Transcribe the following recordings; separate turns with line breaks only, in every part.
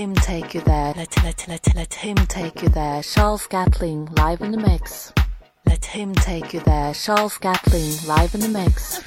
him take you there. Let, let, let, let him take you there. Charles Gatling live in the mix. Let him take you there. Charles Gatling live in the mix.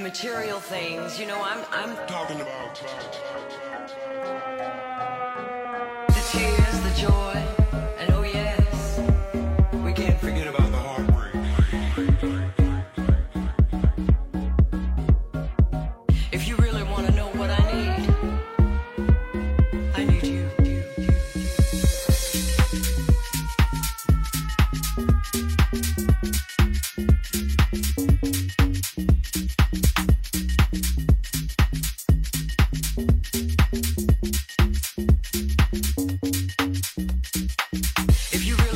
Material things. You know, I'm If you
really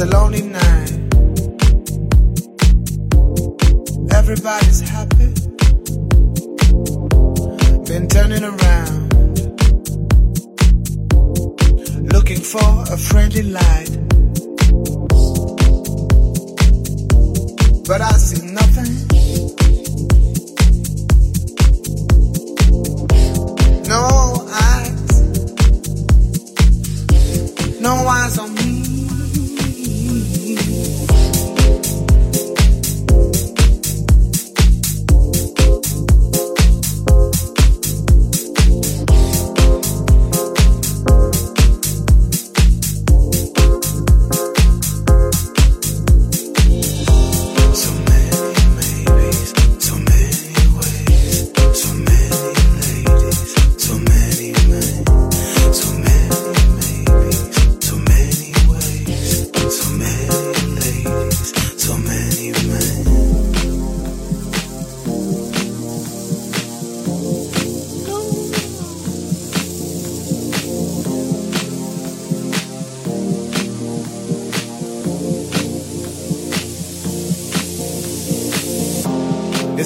a lonely night.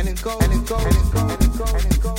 and it
goes and it goes and it goes and it goes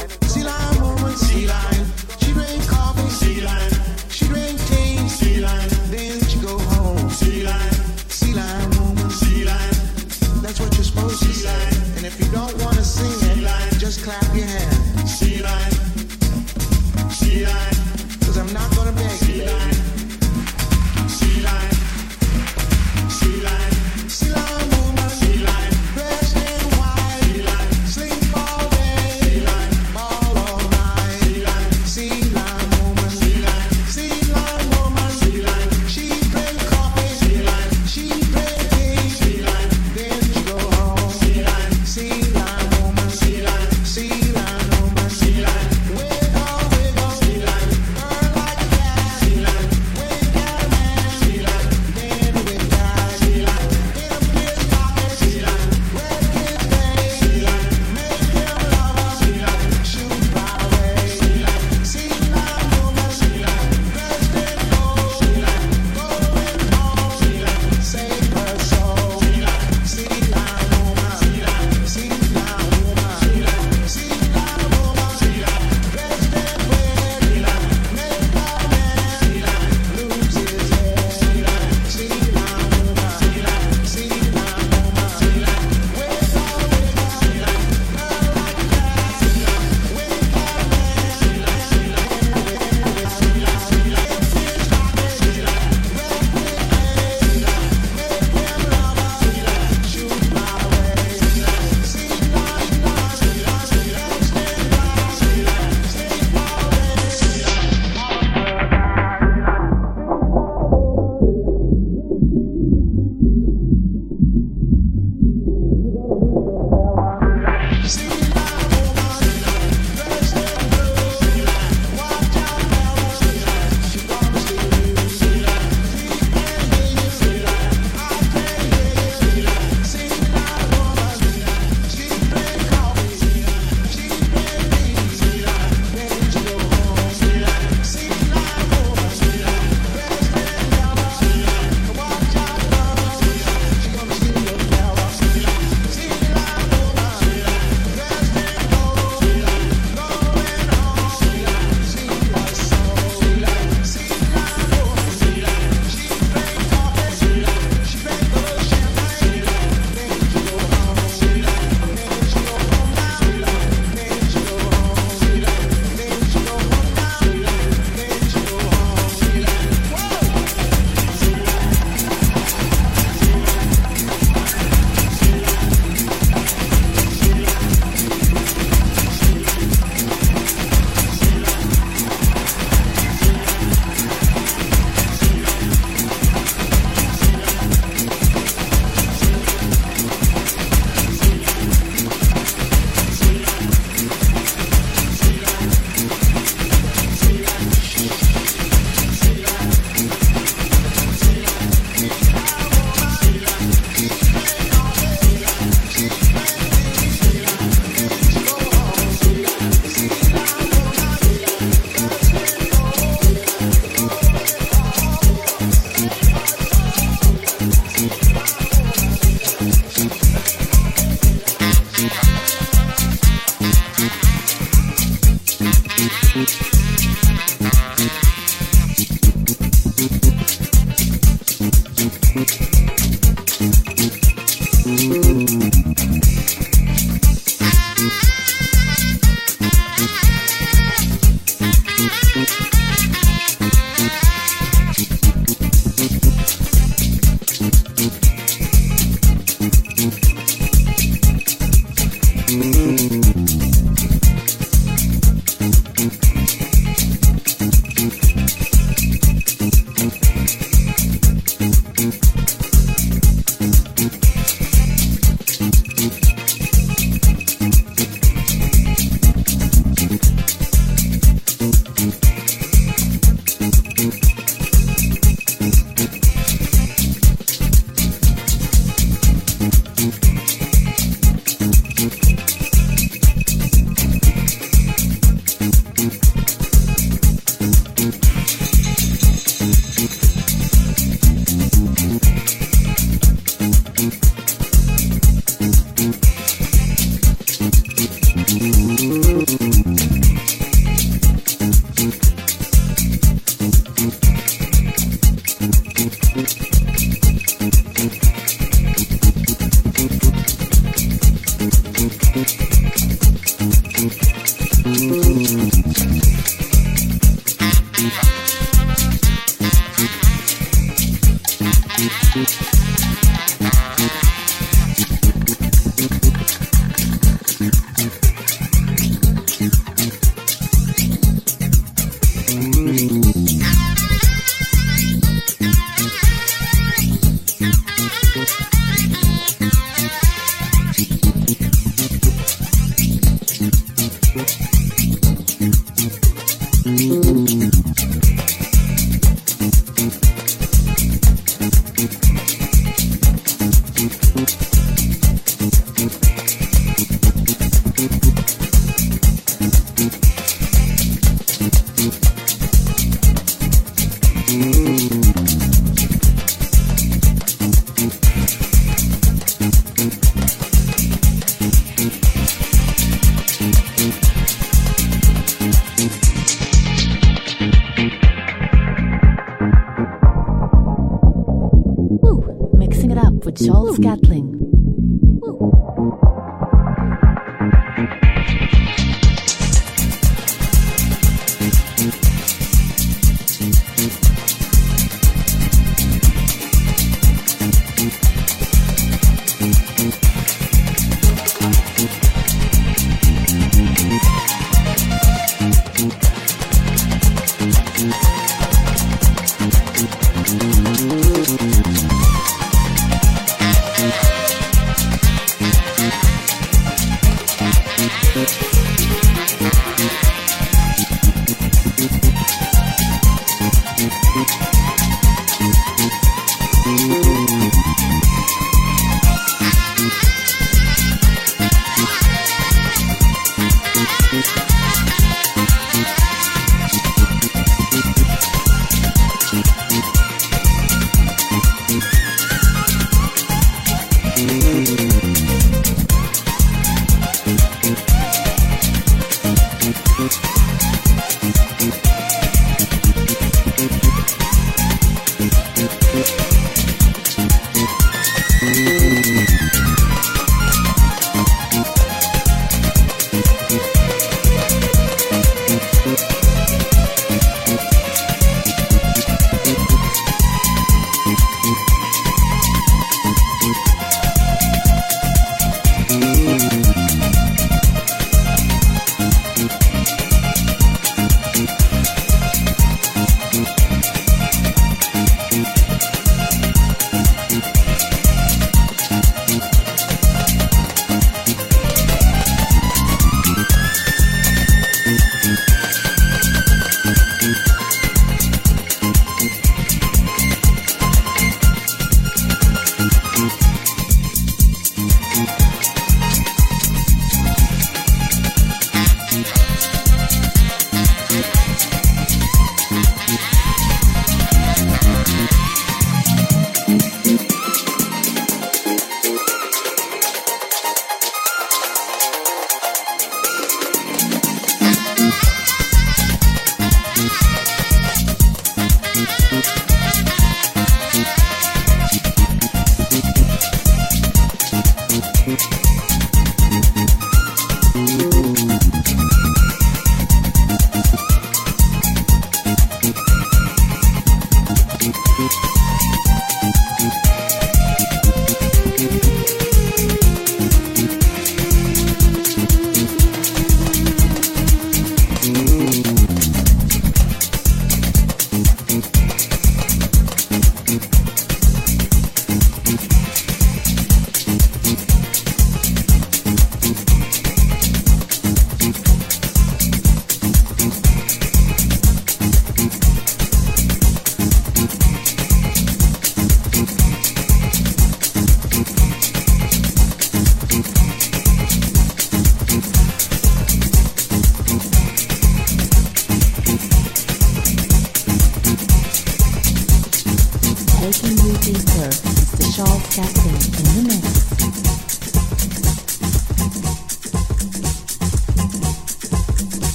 Thank.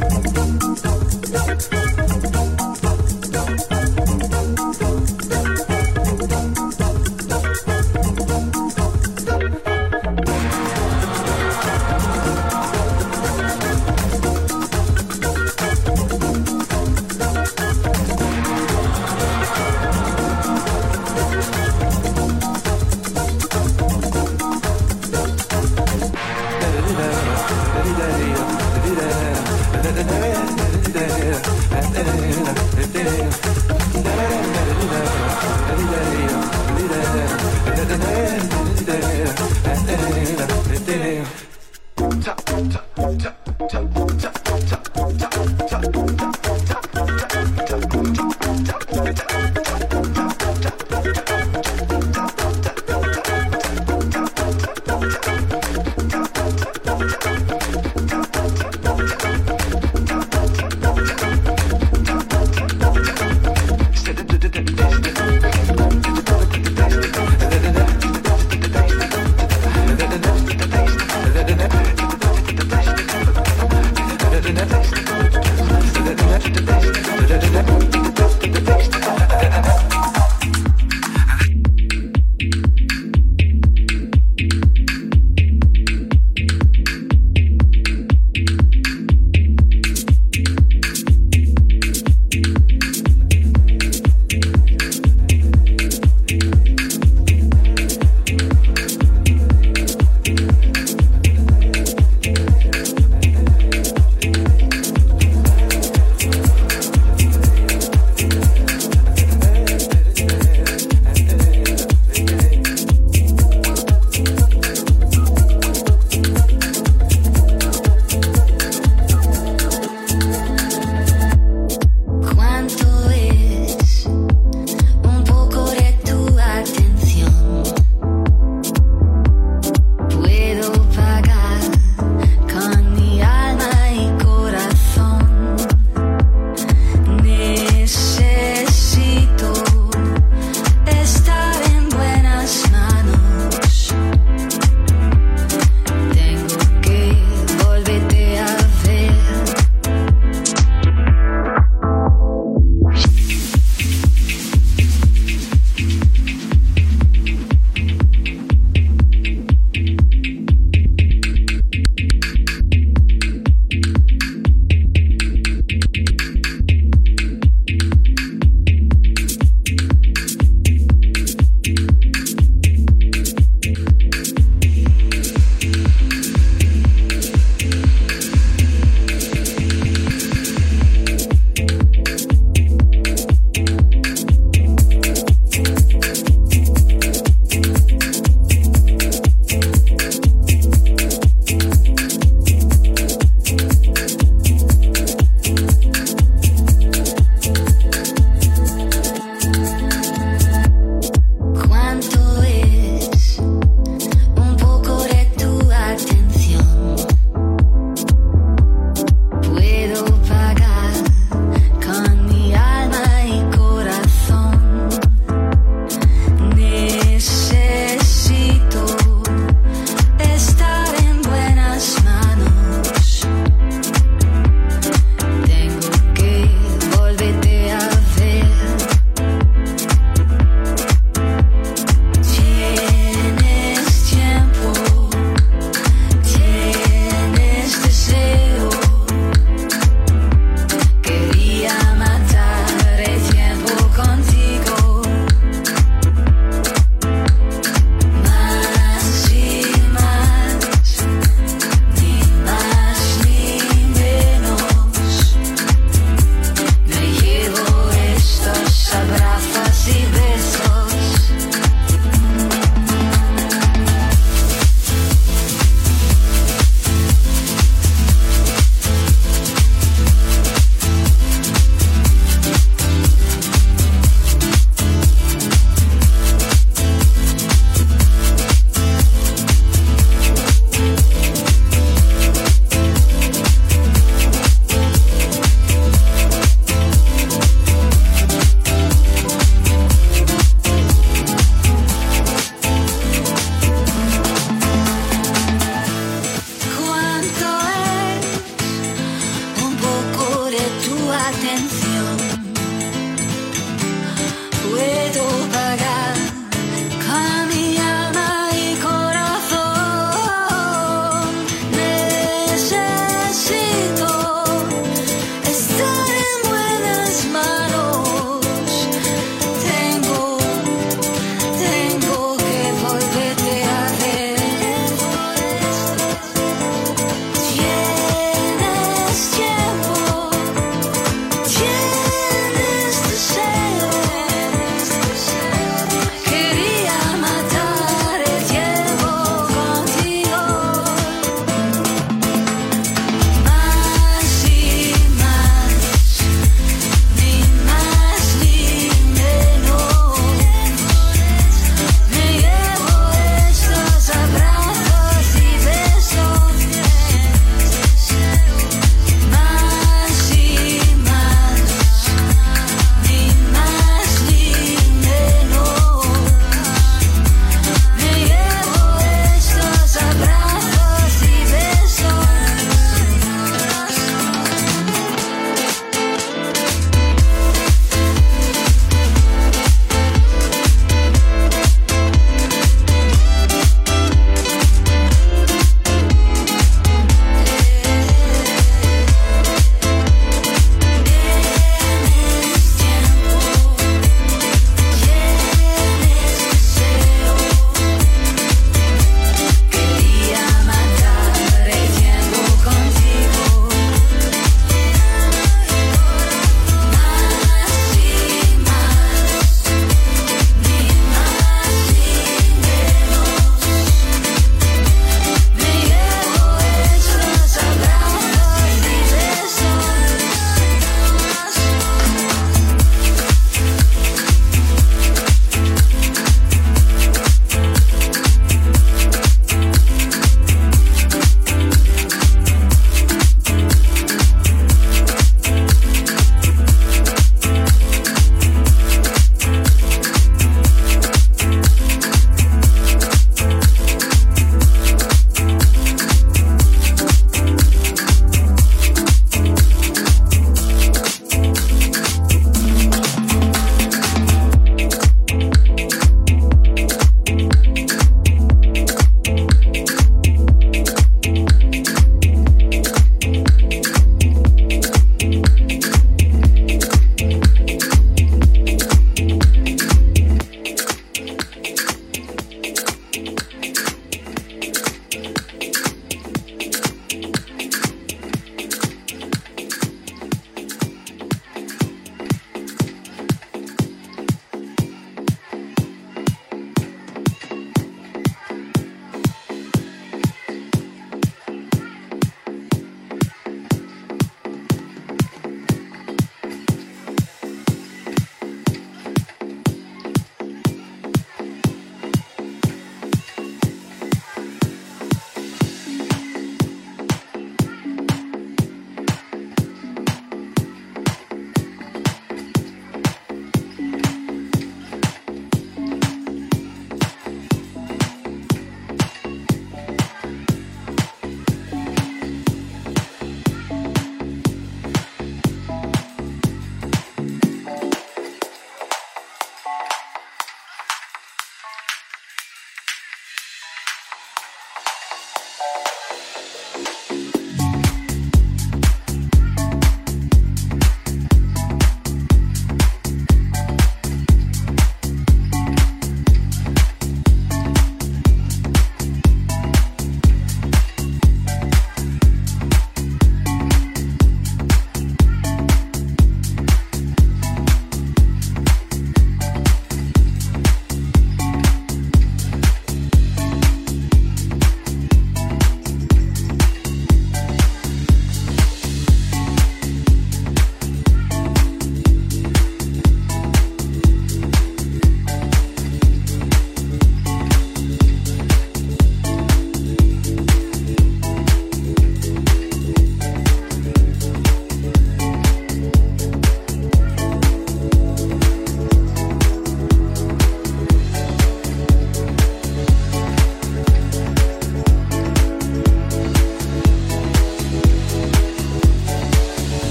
Thank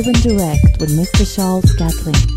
Live and direct with Mr. Charles Gatling.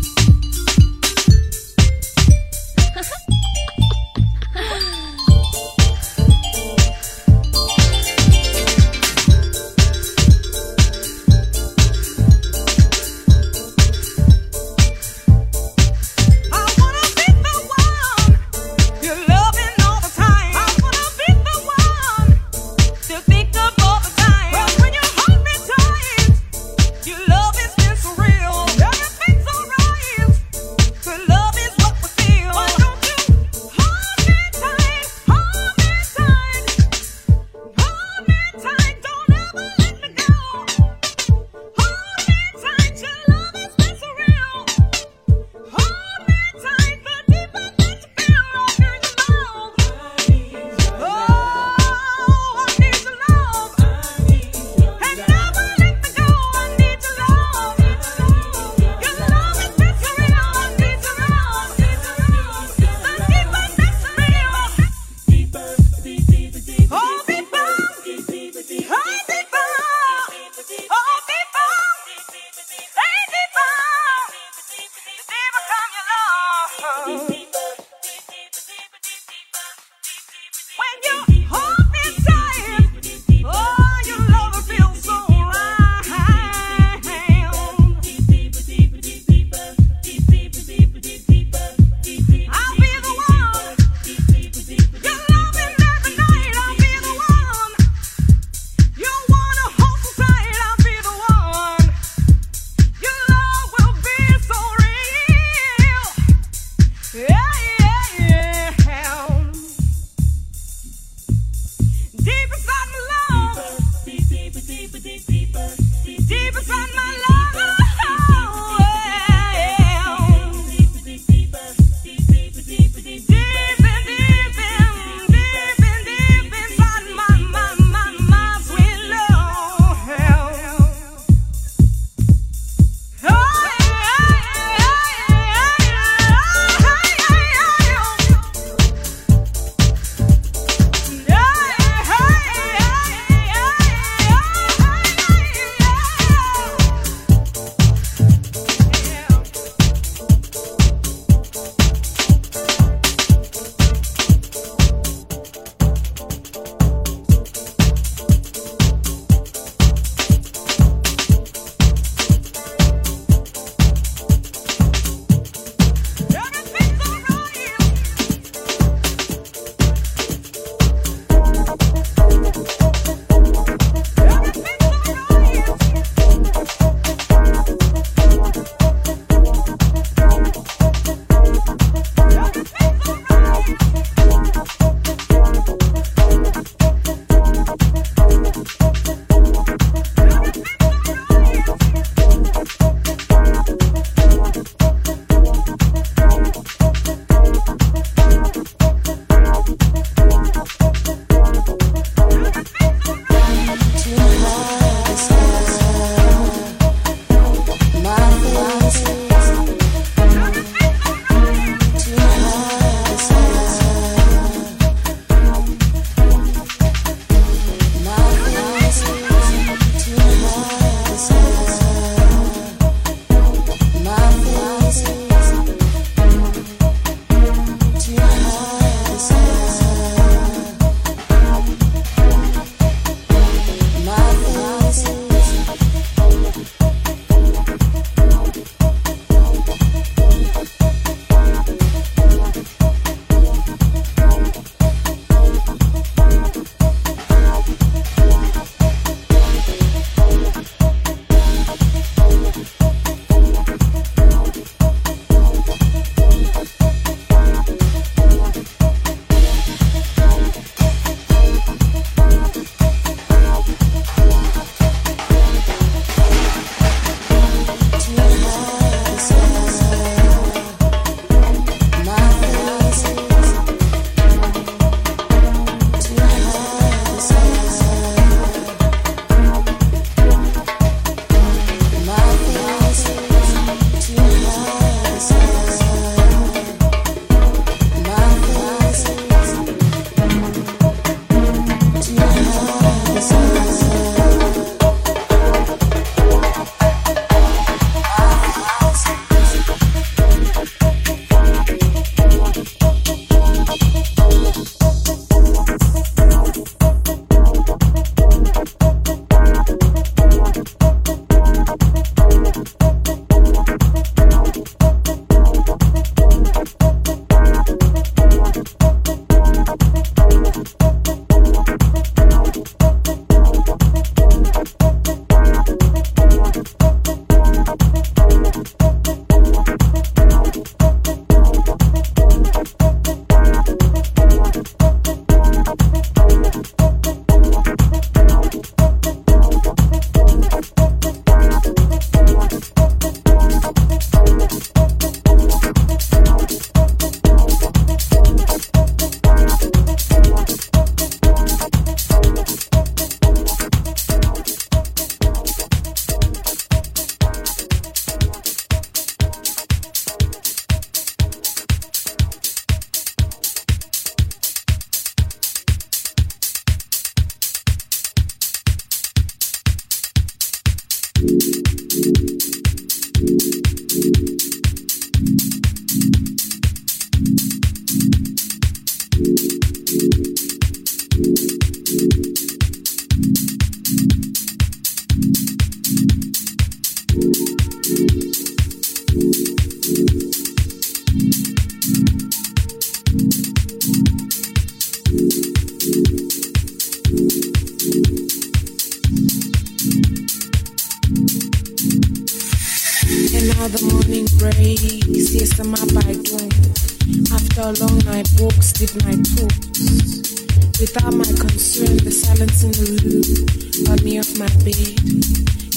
My bed.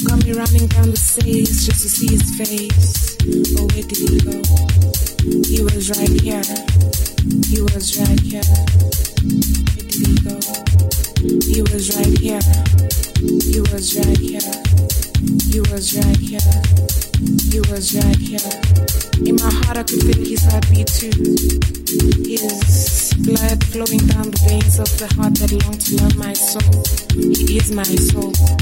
Got me running down the stairs just to see his face. Oh, where did he go? He was right here. He was right here. Where did he go? He was right here. He was right here. He was right here. He was right here. In my heart, I could feel his heartbeat too. His blood flowing down the veins of the heart that longed to love my soul.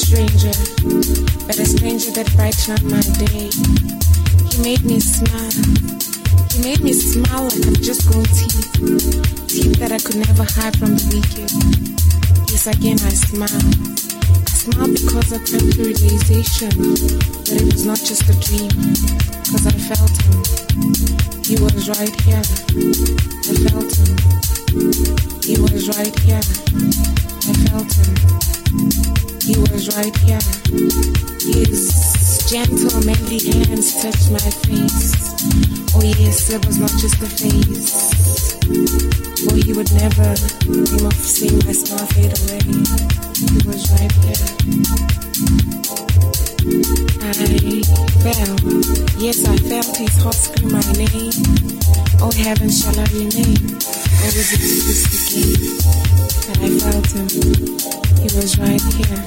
Stranger, but a stranger that brightened my day. He made me smile. He made me smile like I've just grown teeth. Teeth that I could never hide from the wicked. Yes, again I smile. I smile because I came to realization that it was not just a dream. Cause I felt him. He was right here. I felt him. He was right here. He was right here. His gentle, manly hands touched my face. Oh yes, it was not just a face. For he would never dream of seeing my smile fade away. He was right here. I fell. Yes, I felt his heart scream my name. Oh heaven, shall I remain? Or was it just a game? And I felt him. He was right here.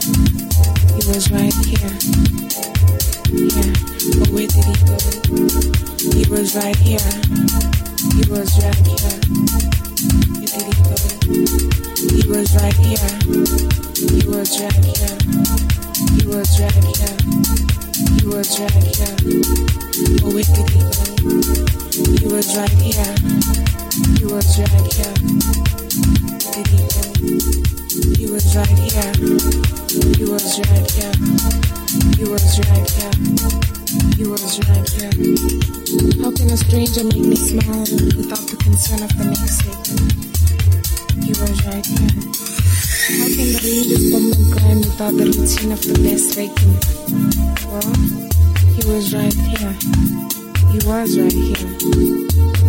He was right here. Yeah. But where did he go? He was right here. He was right here. Where did he go? He was right here. He was right here. He was right here. He was right here. Oh, where did he go? He was right here. He was right here. Was right here. He was right here. He was right here. He was right here. How can a stranger make me smile without the concern of the next second? He was right here. How can the rain just bomb and without the routine of the best waking? Well, he was right here. He was right here.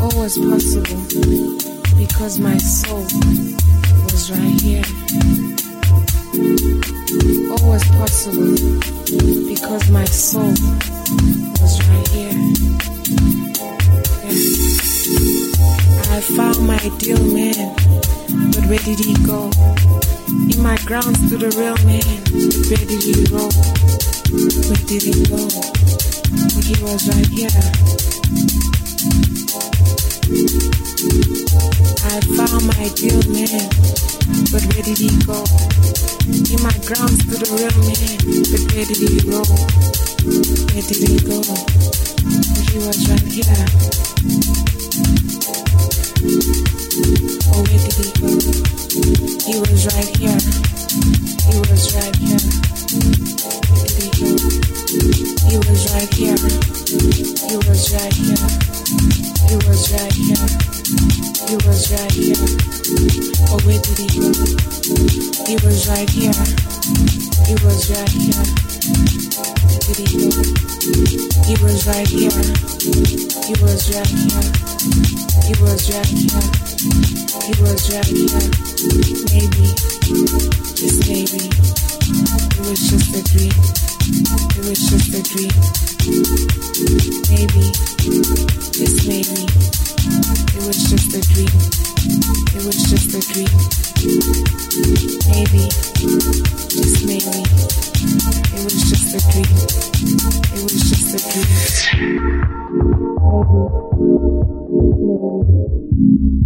All was possible because my soul was right here. All was possible because my soul was right here. I found my ideal man, but where did he go? In my grounds to the real man, where did he roll? Where did he go? He was right here. I found my ideal man, but where did he go? In my grounds to the real man, but where did he roll? Where did he go? He was right here. Oh, where did he go? He was right here. He was right here. Where did he go? He was right here. He was right here. He was right here. He was right here. Oh, did he go? He was right here. He was right here. Did he go? He was right here. He was right here. He was right here. He was right here. Maybe, just maybe, it was just a dream. It was just a dream. Maybe, just maybe, it was just a dream. It was just a dream. Maybe, just maybe, it was just a dream. It was just a dream.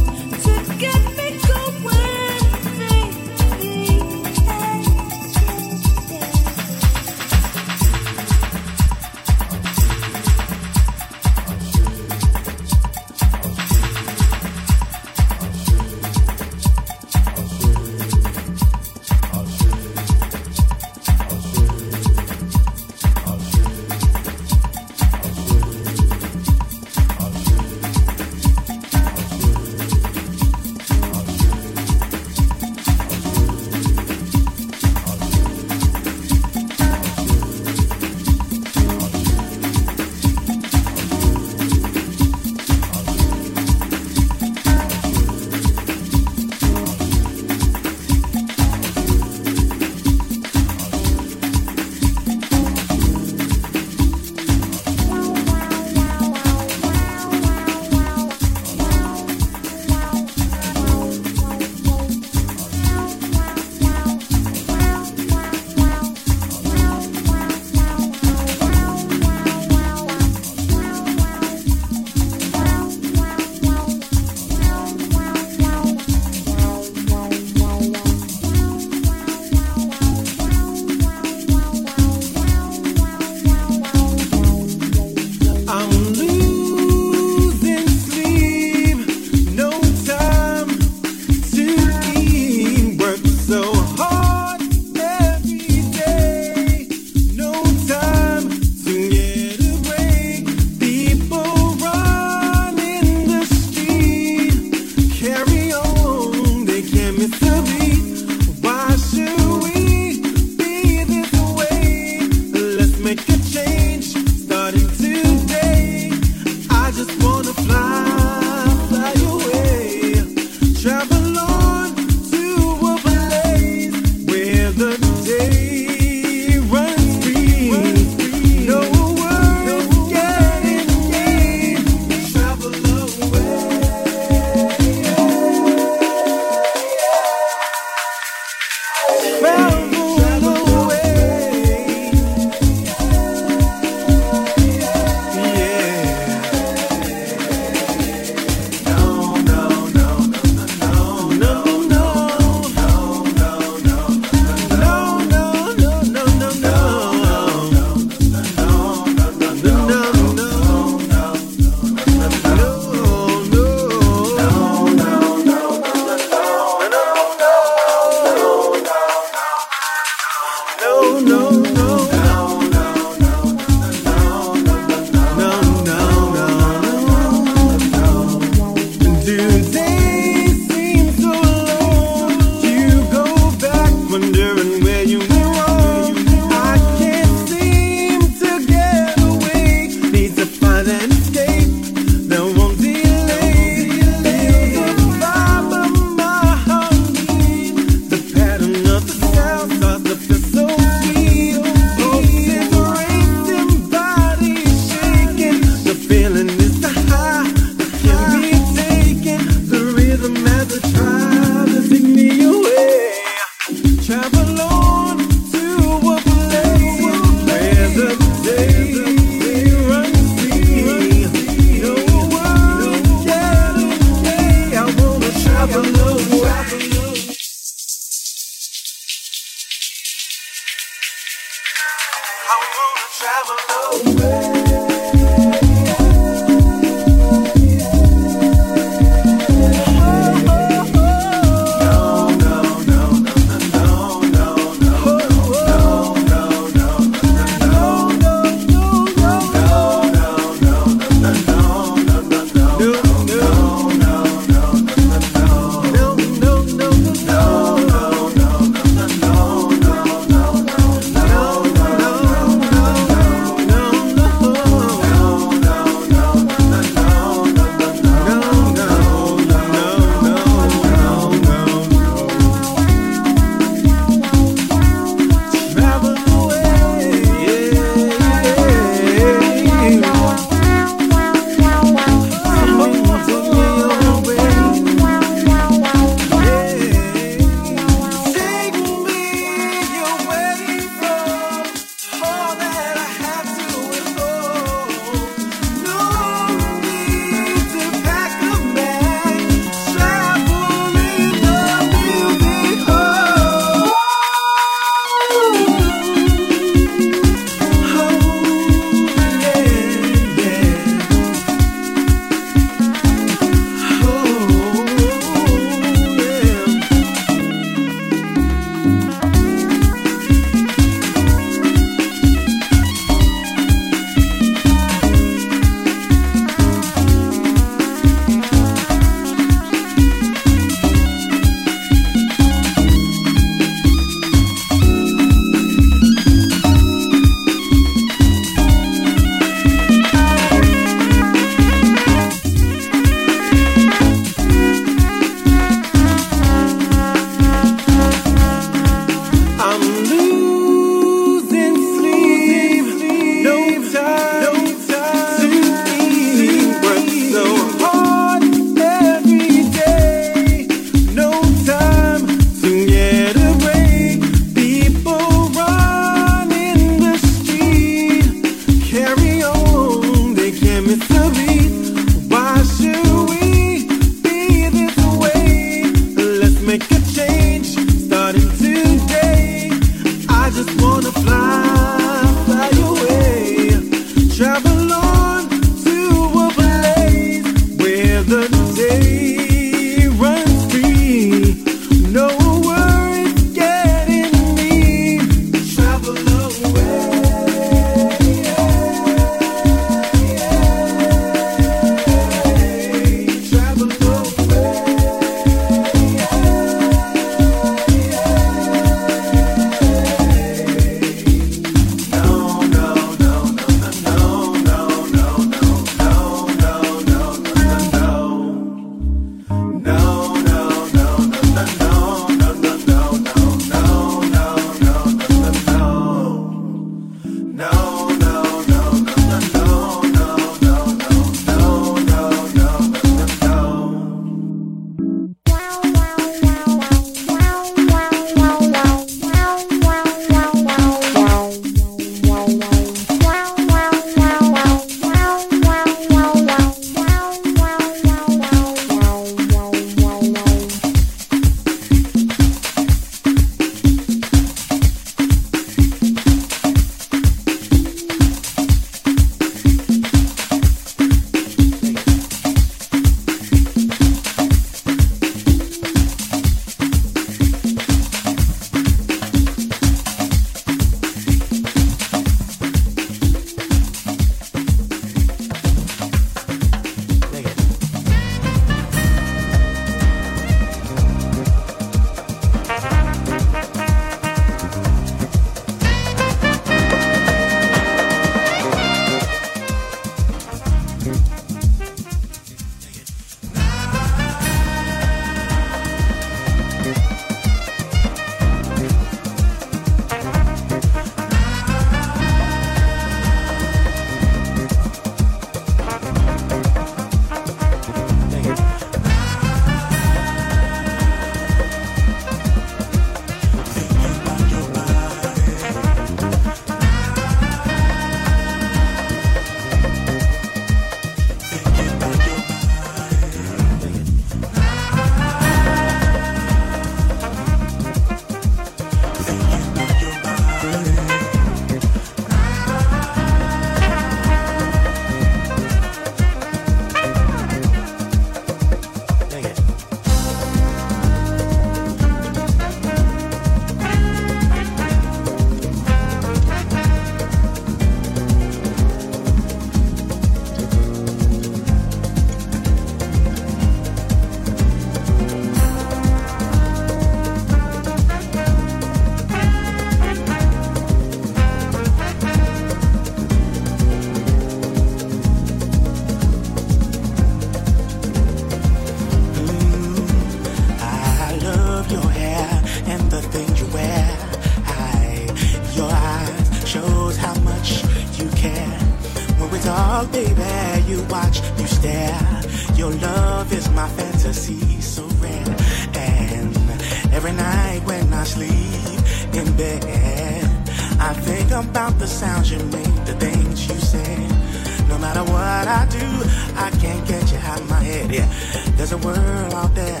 There's a world out there,